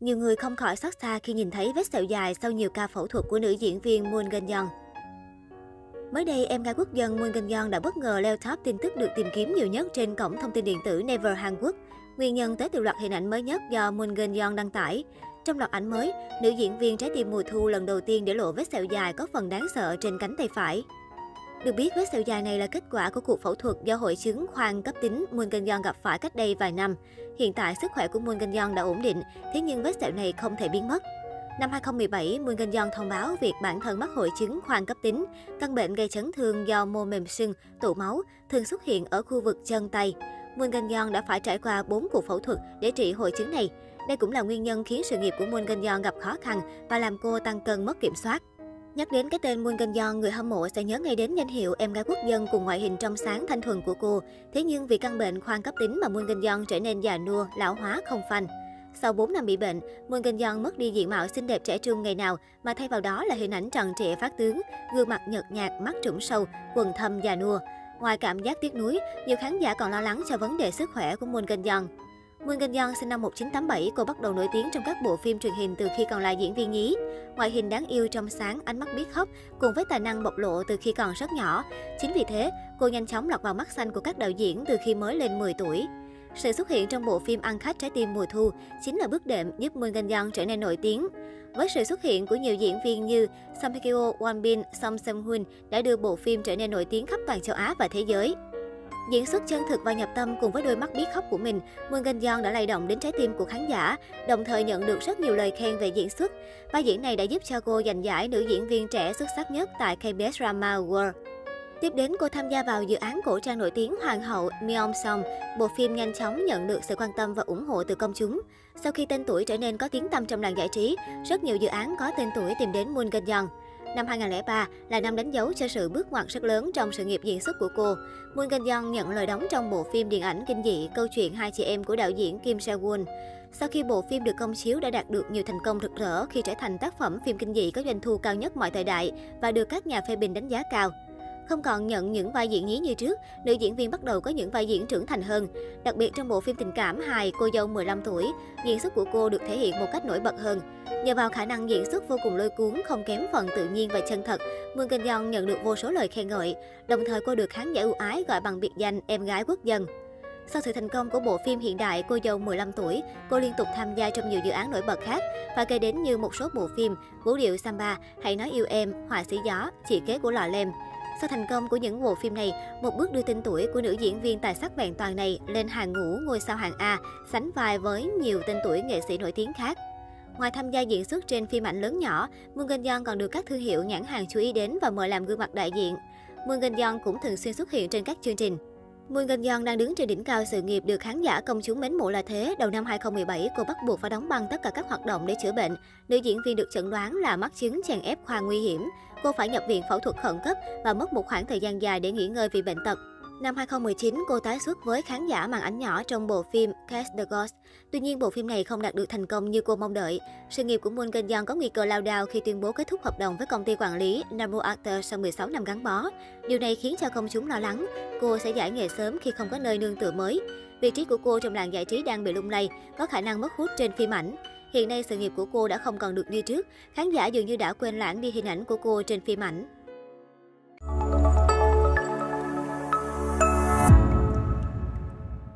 Nhiều người không khỏi xót xa khi nhìn thấy vết sẹo dài sau nhiều ca phẫu thuật của nữ diễn viên Moon Geun Young. Mới đây, em gái quốc dân Moon Geun Young đã bất ngờ leo top tin tức được tìm kiếm nhiều nhất trên cổng thông tin điện tử Never Hàn Quốc. Nguyên nhân tới từ loạt hình ảnh mới nhất do Moon Geun Young đăng tải. Trong loạt ảnh mới, nữ diễn viên trái tim mùa thu lần đầu tiên để lộ vết sẹo dài có phần đáng sợ trên cánh tay phải. Được biết, vết sẹo dài này là kết quả của cuộc phẫu thuật do hội chứng khoang cấp tính Moon Geun Young gặp phải cách đây vài năm. Hiện tại, sức khỏe của Moon Geun Young đã ổn định, thế nhưng vết sẹo này không thể biến mất. Năm 2017, Moon Geun Young thông báo việc bản thân mắc hội chứng khoang cấp tính, căn bệnh gây chấn thương do mô mềm sưng, tụ máu, thường xuất hiện ở khu vực chân tay. Moon Geun Young đã phải trải qua 4 cuộc phẫu thuật để trị hội chứng này. Đây cũng là nguyên nhân khiến sự nghiệp của Moon Geun Young gặp khó khăn và làm cô tăng cân mất kiểm soát. Nhắc đến cái tên Moon Geun Yeon, người hâm mộ sẽ nhớ ngay đến danh hiệu em gái quốc dân cùng ngoại hình trong sáng thanh thuần của cô. Thế nhưng vì căn bệnh khoan cấp tính mà Moon Geun Yeon trở nên già nua, lão hóa không phanh. Sau 4 năm bị bệnh, Moon Geun Yeon mất đi diện mạo xinh đẹp trẻ trung ngày nào mà thay vào đó là hình ảnh tròn trịa phát tướng, gương mặt nhợt nhạt, mắt trũng sâu, quần thâm già nua. Ngoài cảm giác tiếc nuối, nhiều khán giả còn lo lắng cho vấn đề sức khỏe của Moon Geun Yeon. Moon Geun Young sinh năm 1987, cô bắt đầu nổi tiếng trong các bộ phim truyền hình từ khi còn là diễn viên nhí. Ngoại hình đáng yêu trong sáng, ánh mắt biết khóc, cùng với tài năng bộc lộ từ khi còn rất nhỏ. Chính vì thế, cô nhanh chóng lọt vào mắt xanh của các đạo diễn từ khi mới lên 10 tuổi. Sự xuất hiện trong bộ phim Ăn khách trái tim mùa thu chính là bước đệm giúp Moon Geun Young trở nên nổi tiếng. Với sự xuất hiện của nhiều diễn viên như Song Hye Kyo, Won Bin, Song Seung Hoon đã đưa bộ phim trở nên nổi tiếng khắp toàn châu Á và thế giới. Diễn xuất chân thực và nhập tâm cùng với đôi mắt biết khóc của mình, Moon Geun Yeon đã lay động đến trái tim của khán giả, đồng thời nhận được rất nhiều lời khen về diễn xuất. Vai diễn này đã giúp cho cô giành giải nữ diễn viên trẻ xuất sắc nhất tại KBS Drama Award. Tiếp đến, cô tham gia vào dự án cổ trang nổi tiếng Hoàng hậu Myeong Song. Bộ phim nhanh chóng nhận được sự quan tâm và ủng hộ từ công chúng. Sau khi tên tuổi trở nên có tiếng tăm trong làng giải trí, rất nhiều dự án có tên tuổi tìm đến Moon Geun Yeon. Năm 2003 là năm đánh dấu cho sự bước ngoặt rất lớn trong sự nghiệp diễn xuất của cô. Moon Geun Young nhận lời đóng trong bộ phim điện ảnh kinh dị Câu chuyện hai chị em của đạo diễn Kim Se Won. Sau khi bộ phim được công chiếu đã đạt được nhiều thành công rực rỡ khi trở thành tác phẩm phim kinh dị có doanh thu cao nhất mọi thời đại và được các nhà phê bình đánh giá cao. Không còn nhận những vai diễn nhí như trước, nữ diễn viên bắt đầu có những vai diễn trưởng thành hơn. Đặc biệt trong bộ phim tình cảm hài Cô dâu 15 tuổi, diễn xuất của cô được thể hiện một cách nổi bật hơn. Nhờ vào khả năng diễn xuất vô cùng lôi cuốn, không kém phần tự nhiên và chân thật, Moon kinh Young nhận được vô số lời khen ngợi. Đồng thời cô được khán giả ưu ái gọi bằng biệt danh em gái quốc dân. Sau sự thành công của bộ phim hiện đại Cô dâu 15 tuổi, cô liên tục tham gia trong nhiều dự án nổi bật khác và kể đến như một số bộ phim Vũ điệu Samba, Hãy nói yêu em, Họa sĩ gió, Chị kế của lò lem. Sau thành công của những bộ phim này, một bước đưa tên tuổi của nữ diễn viên tài sắc vẹn toàn này lên hàng ngũ ngôi sao hạng A, sánh vai với nhiều tên tuổi nghệ sĩ nổi tiếng khác. Ngoài tham gia diễn xuất trên phim ảnh lớn nhỏ, Moon Geun Young còn được các thương hiệu nhãn hàng chú ý đến và mời làm gương mặt đại diện. Moon Geun Young cũng thường xuyên xuất hiện trên các chương trình. Moon Ngân Young đang đứng trên đỉnh cao sự nghiệp được khán giả công chúng mến mộ là thế. Đầu năm 2017, cô bắt buộc phải đóng băng tất cả các hoạt động để chữa bệnh. Nữ diễn viên được chẩn đoán là mắc chứng chèn ép khoa nguy hiểm. Cô phải nhập viện phẫu thuật khẩn cấp và mất một khoảng thời gian dài để nghỉ ngơi vì bệnh tật. Năm 2019, cô tái xuất với khán giả màn ảnh nhỏ trong bộ phim Cast the Ghost. Tuy nhiên, bộ phim này không đạt được thành công như cô mong đợi. Sự nghiệp của Moon Geun Young có nguy cơ lao đao khi tuyên bố kết thúc hợp đồng với công ty quản lý Namu Actor sau 16 năm gắn bó. Điều này khiến cho công chúng lo lắng cô sẽ giải nghệ sớm khi không có nơi nương tựa mới. Vị trí của cô trong làng giải trí đang bị lung lay, có khả năng mất hút trên phim ảnh. Hiện nay sự nghiệp của cô đã không còn được như trước, khán giả dường như đã quên lãng đi hình ảnh của cô trên phim ảnh.